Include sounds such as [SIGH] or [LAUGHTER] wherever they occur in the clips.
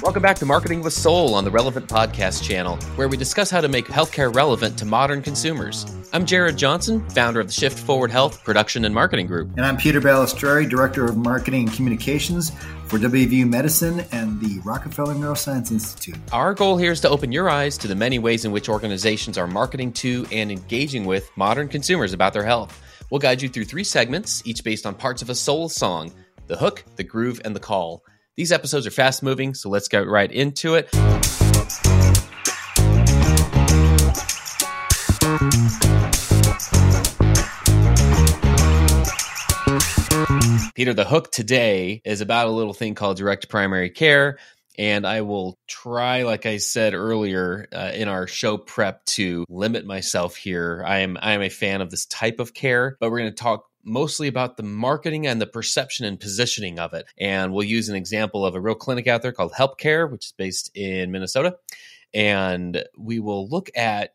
Welcome back to Marketing with Soul on the Relevant Podcast channel, where we discuss how to make healthcare relevant to modern consumers. I'm Jared Johnson, founder of the Shift Forward Health Production and Marketing Group. And I'm Peter Balistrieri, Director of Marketing and Communications for WVU Medicine and the Rockefeller Neuroscience Institute. Our goal here is to open your eyes to the many ways in which organizations are marketing to and engaging with modern consumers about their health. We'll guide you through three segments, each based on parts of a soul song the hook, the groove, and the call. These episodes are fast moving, so let's get right into it. Peter, the hook today is about a little thing called direct primary care. And I will try, like I said earlier uh, in our show prep, to limit myself here. I am I am a fan of this type of care, but we're going to talk mostly about the marketing and the perception and positioning of it. And we'll use an example of a real clinic out there called Help Care, which is based in Minnesota. And we will look at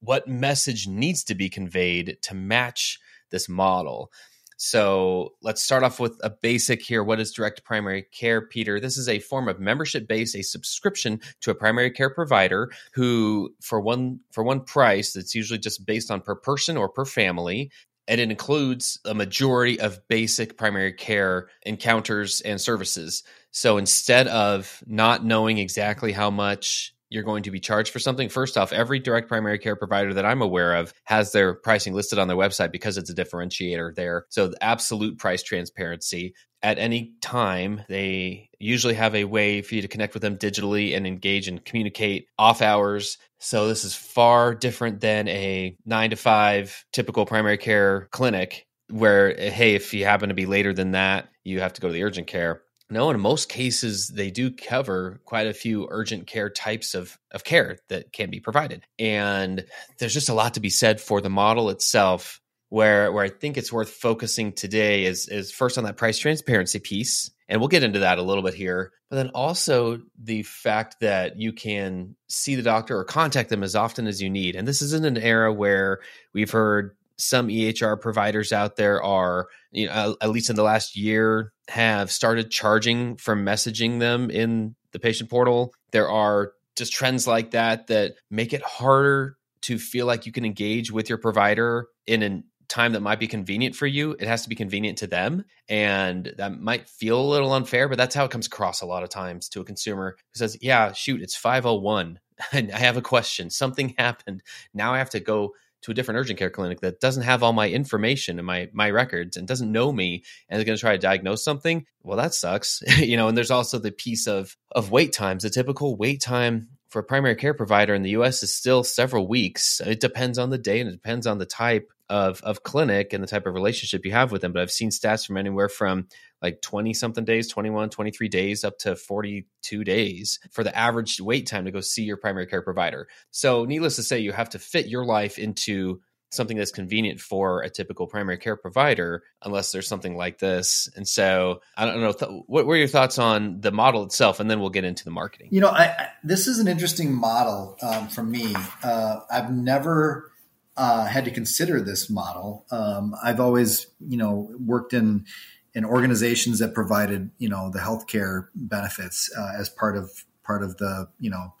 what message needs to be conveyed to match this model. So let's start off with a basic here. What is direct primary care, Peter? This is a form of membership based, a subscription to a primary care provider who, for one for one price, that's usually just based on per person or per family, and it includes a majority of basic primary care encounters and services. So instead of not knowing exactly how much you're going to be charged for something, first off, every direct primary care provider that I'm aware of has their pricing listed on their website because it's a differentiator there. So the absolute price transparency. At any time, they usually have a way for you to connect with them digitally and engage and communicate off hours so this is far different than a nine to five typical primary care clinic where, hey, if you happen to be later than that, you have to go to the urgent care. No, in most cases, they do cover quite a few urgent care types of, of care that can be provided. And there's just a lot to be said for the model itself. Where, where I think it's worth focusing today is, is first on that price transparency piece and we'll get into that a little bit here. But then also the fact that you can see the doctor or contact them as often as you need. And this is in an era where we've heard some EHR providers out there are, you know, at least in the last year, have started charging for messaging them in the patient portal. There are just trends like that that make it harder to feel like you can engage with your provider in a time that might be convenient for you, it has to be convenient to them. And that might feel a little unfair, but that's how it comes across a lot of times to a consumer who says, Yeah, shoot, it's 501. And [LAUGHS] I have a question. Something happened. Now I have to go to a different urgent care clinic that doesn't have all my information and my my records and doesn't know me and is going to try to diagnose something well that sucks [LAUGHS] you know and there's also the piece of of wait times the typical wait time for a primary care provider in the US is still several weeks. It depends on the day and it depends on the type of, of clinic and the type of relationship you have with them. But I've seen stats from anywhere from like 20 something days, 21, 23 days up to 42 days for the average wait time to go see your primary care provider. So, needless to say, you have to fit your life into something that's convenient for a typical primary care provider unless there's something like this. And so i don't know th- what were your thoughts on the model itself? And then we'll get into the marketing. You know I, I, this is an interesting model um, for me. Uh, i've never uh, had to consider this model. Um, i've always you know worked in in organizations that provided you know the healthcare benefits uh, as part of part of the you know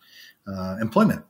uh, employment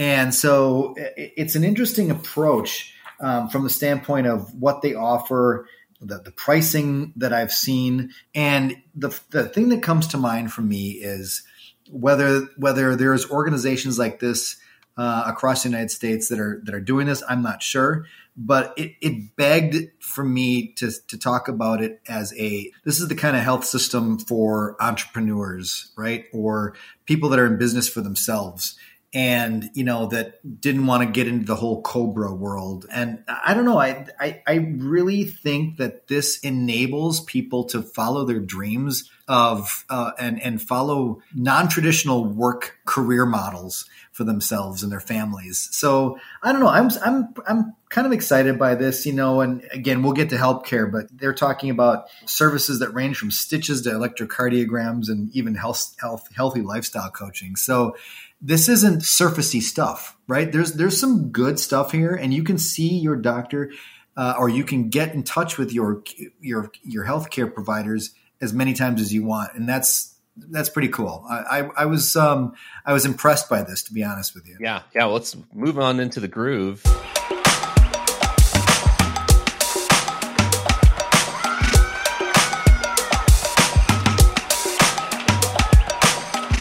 and so it's an interesting approach um, from the standpoint of what they offer, the, the pricing that I've seen. And the, the thing that comes to mind for me is whether whether there's organizations like this uh, across the United States that are that are doing this. I'm not sure, but it, it begged for me to to talk about it as a this is the kind of health system for entrepreneurs, right, or people that are in business for themselves and you know that didn't want to get into the whole COBRA world. And i don't know I, I, I really think that this enables people to follow their dreams of uh, and and follow non-traditional work career models for themselves and their families. So i don't know i'm i'm i'm kind of excited by this you know and again we'll get to help care but they're talking about services that range from stitches to electrocardiograms and even health health healthy lifestyle coaching. So this isn't surfacey stuff, right? There's there's some good stuff here, and you can see your doctor, uh, or you can get in touch with your your your healthcare providers as many times as you want, and that's that's pretty cool. I, I, I was um, I was impressed by this, to be honest with you. Yeah, yeah. Well, let's move on into the groove.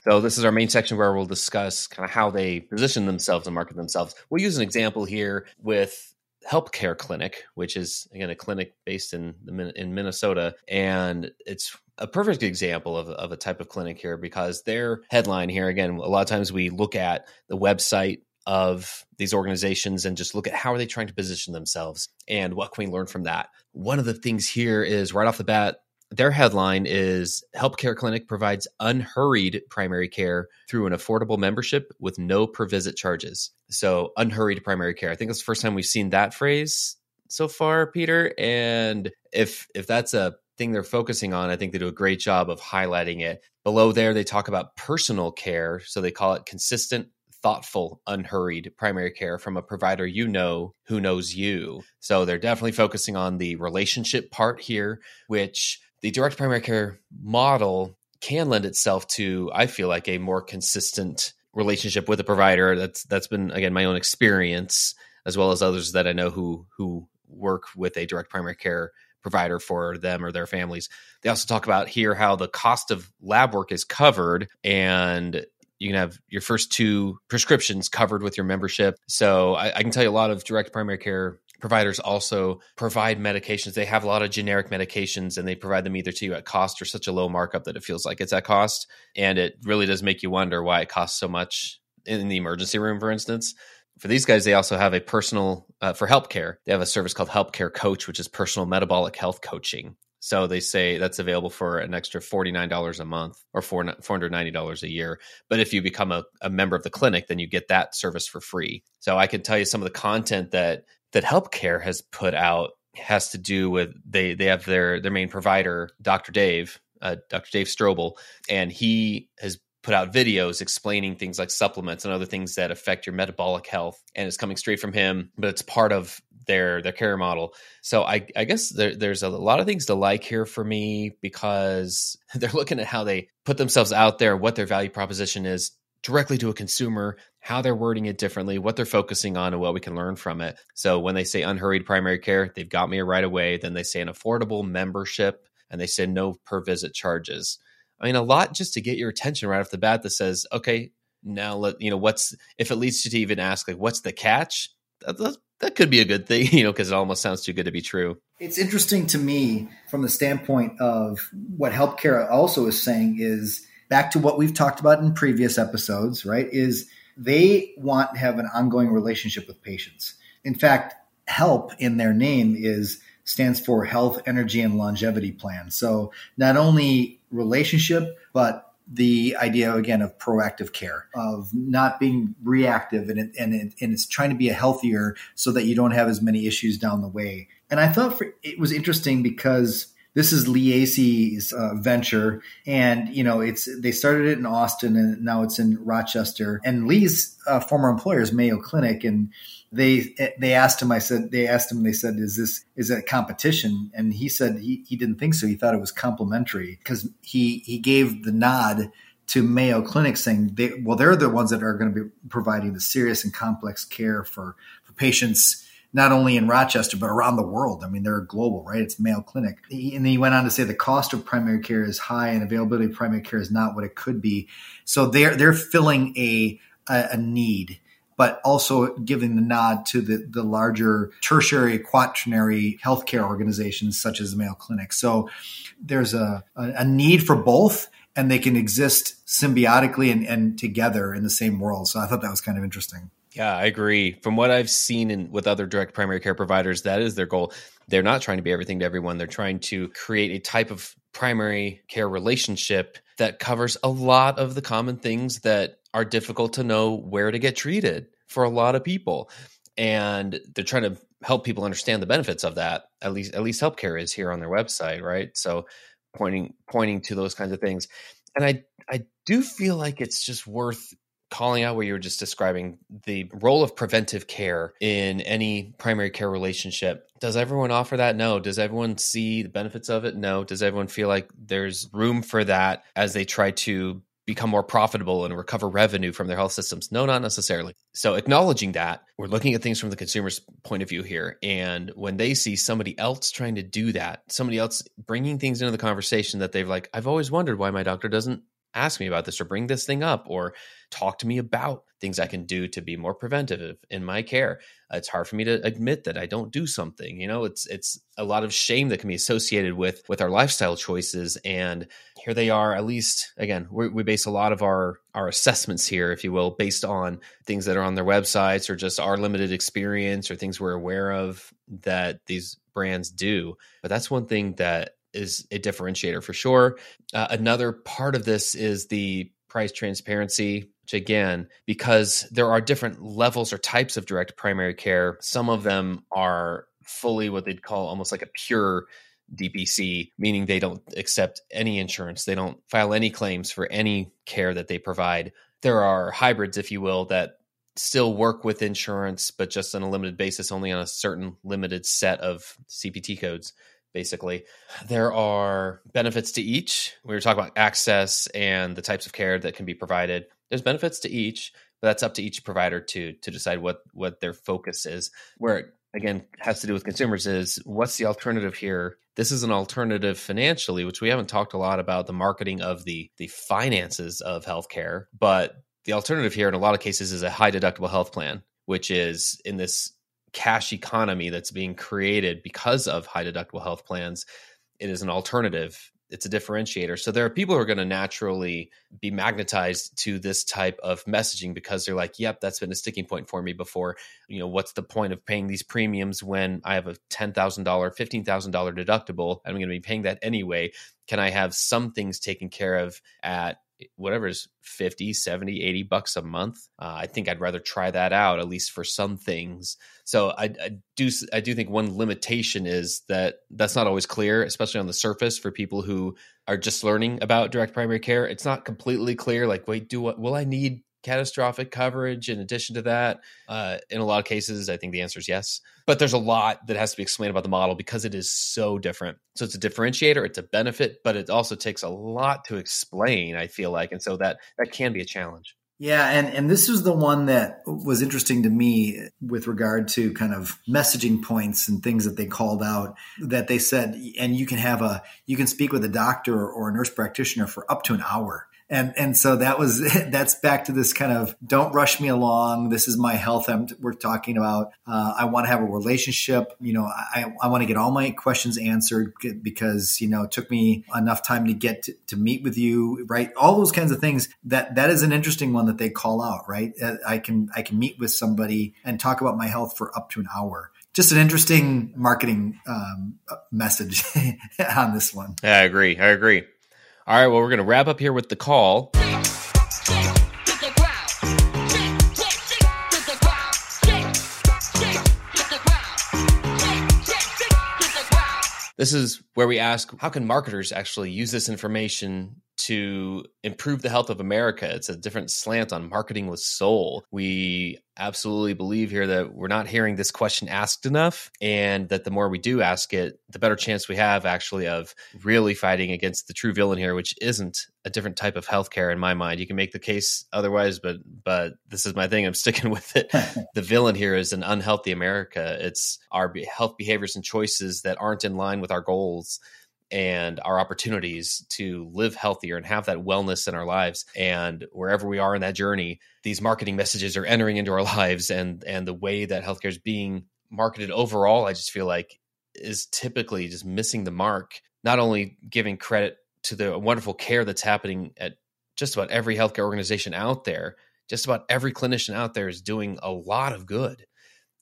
So this is our main section where we'll discuss kind of how they position themselves and market themselves. We'll use an example here with Help Care Clinic, which is again a clinic based in in Minnesota, and it's a perfect example of, of a type of clinic here because their headline here again a lot of times we look at the website of these organizations and just look at how are they trying to position themselves and what can we learn from that one of the things here is right off the bat their headline is Help Care Clinic provides unhurried primary care through an affordable membership with no per visit charges. So, unhurried primary care. I think it's the first time we've seen that phrase so far, Peter. And if if that's a thing they're focusing on, I think they do a great job of highlighting it. Below there, they talk about personal care. So they call it consistent, thoughtful, unhurried primary care from a provider you know who knows you. So they're definitely focusing on the relationship part here, which the direct primary care model can lend itself to, I feel like, a more consistent relationship with a provider. That's that's been again my own experience, as well as others that I know who who work with a direct primary care provider for them or their families. They also talk about here how the cost of lab work is covered and you can have your first two prescriptions covered with your membership. So I, I, can tell you a lot of direct primary care providers also provide medications. They have a lot of generic medications and they provide them either to you at cost or such a low markup that it feels like it's at cost. And it really does make you wonder why it costs so much in the emergency room, for instance. For these guys, they also have a personal, uh, for help care, they have a service called Help Care Coach, which is personal metabolic health coaching. So they say that's available for an extra $49 a month or $490 a year. But if you become a, a member of the clinic, then you get that service for free. So I can tell you some of the content that that Help Care has put out has to do with they they have their their main provider, Dr. Dave, uh, Dr. Dave Strobel, and he has put out videos explaining things like supplements and other things that affect your metabolic health, and it's coming straight from him, but it's part of their their care model. So I, I guess there, there's a lot of things to like here for me because [LAUGHS] they're looking at how they put themselves out there, what their value proposition is directly to a consumer, how they're wording it differently, what they're focusing on, and what we can learn from it. So when they say unhurried primary care, they've got me right away. Then they say an affordable membership, and they say no per visit charges. I mean, a lot just to get your attention right off the bat that says, okay, now let you know what's if it leads you to even ask like what's the catch that, that, that could be a good thing [LAUGHS] you know because it almost sounds too good to be true it's interesting to me from the standpoint of what help care also is saying is back to what we've talked about in previous episodes, right? Is they want to have an ongoing relationship with patients. In fact, HELP in their name is stands for Health, Energy, and Longevity Plan. So not only relationship, but the idea again of proactive care, of not being reactive, and it, and it, and it's trying to be a healthier so that you don't have as many issues down the way. And I thought for, it was interesting because this is Lee Acey's uh, venture, and you know it's they started it in Austin, and now it's in Rochester. And Lee's uh, former employer is Mayo Clinic, and they they asked him. I said they asked him. They said, "Is this is it a competition?" And he said he, he didn't think so. He thought it was complementary because he he gave the nod to Mayo Clinic, saying, they, "Well, they're the ones that are going to be providing the serious and complex care for for patients." Not only in Rochester, but around the world. I mean, they're global, right? It's Mayo Clinic. And then he went on to say the cost of primary care is high and availability of primary care is not what it could be. So they're, they're filling a, a, a need but also giving the nod to the, the larger tertiary, quaternary healthcare organizations such as the Mayo Clinic. So there's a, a, need for both, and they can exist symbiotically and, and together in the same world. So I thought that was kind of interesting. Yeah, I agree. From what I've seen in, with other direct primary care providers, that is their goal. They're not trying to be everything to everyone. They're trying to create a type of primary care relationship that covers a lot of the common things that are difficult to know where to get treated for a lot of people. And they're trying to help people understand the benefits of that. At least at least Help Care is here on their website, right? So pointing pointing to those kinds of things. And I I do feel like it's just worth calling out what you were just describing the role of preventive care in any primary care relationship. Does everyone offer that? No. Does everyone see the benefits of it? No. Does everyone feel like there's room for that as they try to become more profitable and recover revenue from their health systems? No, not necessarily. So, acknowledging that, we're looking at things from the consumer's point of view here. And when they see somebody else trying to do that, somebody else bringing things into the conversation that they've like, I've always wondered why my doctor doesn't ask me about this or bring this thing up or talk to me about things I can do to be more preventative in my care. It's hard for me to admit that I don't do something. You know, it's it's a lot of shame that can be associated with with our lifestyle choices. And here they are. At least again, we base a lot of our our assessments here, if you will, based on things that are on their websites or just our limited experience or things we're aware of that these brands do. But that's one thing that is a differentiator for sure. Uh, another part of this is the price transparency, which again, because there are different levels or types of direct primary care, some of them are fully what they'd call almost like a pure DPC, meaning they don't accept any insurance, they don't file any claims for any care that they provide. There are hybrids, if you will, that still work with insurance, but just on a limited basis, only on a certain limited set of CPT codes basically. There are benefits to each. We were talking about access and the types of care that can be provided. There's benefits to each, but that's up to each provider to to decide what what their focus is. Where it again has to do with consumers is what's the alternative here? This is an alternative financially, which we haven't talked a lot about the marketing of the the finances of healthcare, but the alternative here in a lot of cases is a high deductible health plan, which is in this cash economy that's being created because of high deductible health plans, it is an alternative. It's a differentiator. So there are people who are going to naturally be magnetized to this type of messaging because they're like, "Yep, that's been a sticking point for me before." You know, what's the point of paying these premiums when I have a ten thousand dollar, fifteen thousand dollar deductible? And I'm going to be paying that anyway. Can I have some things taken care of at whatever is 50 70 80 bucks a month. Uh, i think i'd rather try that out at least for some things. So I, I, do i do think one limitation is that that's not always clear especially on the surface for people who are just learning about direct primary care. It's not completely clear like wait do what will i need catastrophic coverage in addition to that? Uh, in a lot of cases, I think the answer is yes. But there's a lot that has to be explained about the model because it is so different. So it's a differentiator, it's a benefit, but it also takes a lot to explain, I feel like. And so that that can be a challenge. Yeah, and and this was the one that was interesting to me with regard to kind of messaging points and things that they called out that they said and you can have a you can speak with a doctor or a nurse practitioner for up to an hour and and so that was [LAUGHS] that's back to this kind of don't rush me along this is my health I'm, we're talking about uh, i want to have a relationship you know i, I want to get all my questions answered because you know it took me enough time to get to, to meet with you right all those kinds of things that that is an interesting one that they call out right uh, i can i can meet with somebody and talk about my health for up to an hour just an interesting marketing um, message [LAUGHS] on this one. Yeah, I agree. I agree. All right, well, we're going to wrap up here with the call. This is where we ask how can marketers actually use this information to improve the health of America. It's a different slant on marketing with soul. We absolutely believe here that we're not hearing this question asked enough, and that the more we do ask it, the better chance we have actually of really fighting against the true villain here, which isn't a different type of healthcare in my mind. You can make the case otherwise, but but this is my thing. I'm [LAUGHS] sticking with it. [LAUGHS] the villain here is an unhealthy America. It's our health behaviors and choices that aren't in line with our goals and our opportunities to live healthier and have that wellness in our lives. And wherever we are in that journey these marketing messages are entering into our [LAUGHS] lives and and the way that healthcare is being marketed overall i just feel like is typically just missing the mark. Not only giving credit to the wonderful care that's happening at just about every healthcare organization out there just about every clinician out there is doing a lot of good.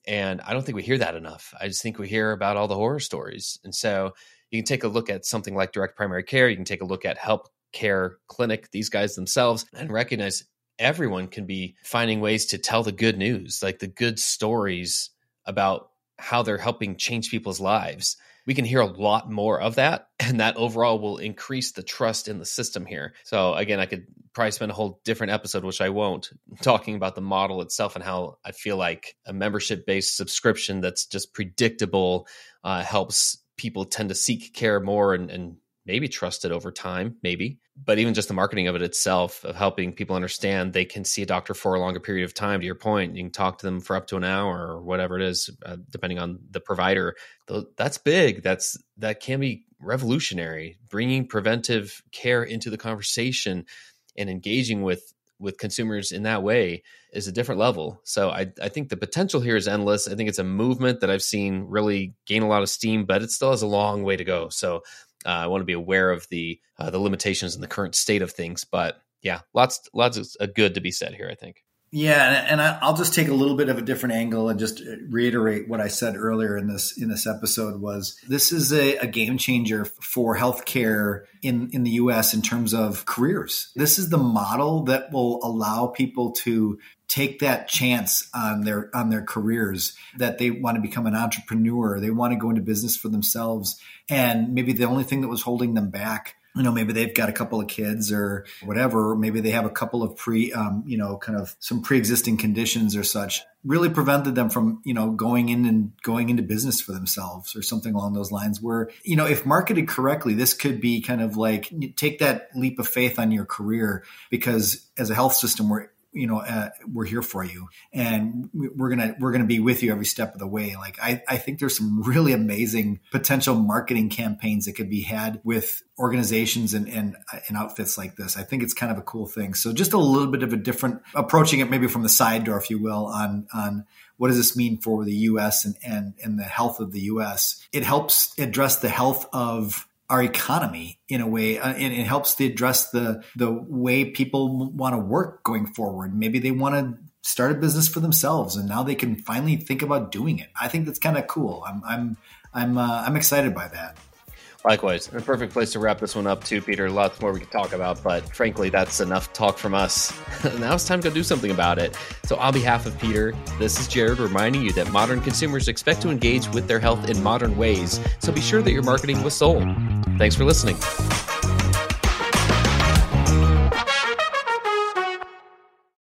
And i don't think we hear that enough. I just think we hear about all the horror stories. And so you can take a look at something like direct primary care. You can take a look at Help Care Clinic, these guys themselves, and recognize everyone can be finding ways to tell the good news, like the good stories about how they're helping change people's lives. We can hear a lot more of that, [LAUGHS] and that overall will increase the trust in the system here. So, again, I could probably spend a whole different episode, which I won't, [LAUGHS] talking about the model itself and how I feel like a membership based subscription that's just predictable uh, helps people tend to seek care more and, and maybe trust it over time, maybe. But even just the marketing of it itself, of helping people understand they can see a doctor for a longer period of time. To your point, you can talk to them for up to an hour or whatever it is, uh, depending on the provider. That's big. That's that can be revolutionary. Bringing preventive care into the conversation and engaging with with consumers in that way is a different level. So I, I think the potential here is endless. I think it's a movement that I've seen really gain a lot of steam, but it still has a long way to go. So uh, I want to be aware of the uh, the limitations in the current state of things. But yeah, lots lots of good to be said here. I think. Yeah, and I'll just take a little bit of a different angle and just uh, reiterate what I said earlier in this in this episode was this is a, a, game changer for healthcare in in the U.S. in terms of careers. This is the model that will allow people to take that chance on their on their careers that they want to become an entrepreneur, they want to go into business for themselves, and maybe the only thing that was holding them back you know maybe they've got a couple of kids or whatever maybe they have a couple of pre um, you know kind of some pre-existing conditions or such really prevented them from you know going in and going into business for themselves or something along those lines where you know if marketed correctly this could be kind of like take that leap of faith on your career because as a health system we're you know uh, we're here for you. And we're gonna we're gonna be with you every step of the way. Like I, I think there's some really amazing potential marketing campaigns that could be had with organizations and, and and outfits like this. I think it's kind of a cool thing. So just a little bit of a different approaching it maybe from the side door if you will on on what does this mean for the us and and, and the health of the us it helps address the health of our economy in a way uh, and it helps to address the the way people want to work going forward. Maybe they want to start a business for themselves and now they can finally think about doing it. I think that's kind of cool. I'm i'm i'm uh, i'm excited by that Likewise, a perfect place to wrap this one up too, Peter. Lots more we could talk about, but frankly, that's enough talk from us. [LAUGHS] now it's time to go do something about it. So, on behalf of Peter, this is Jared reminding you that modern consumers expect to engage with their health in modern ways. So, be sure that your marketing was sold. Thanks for listening.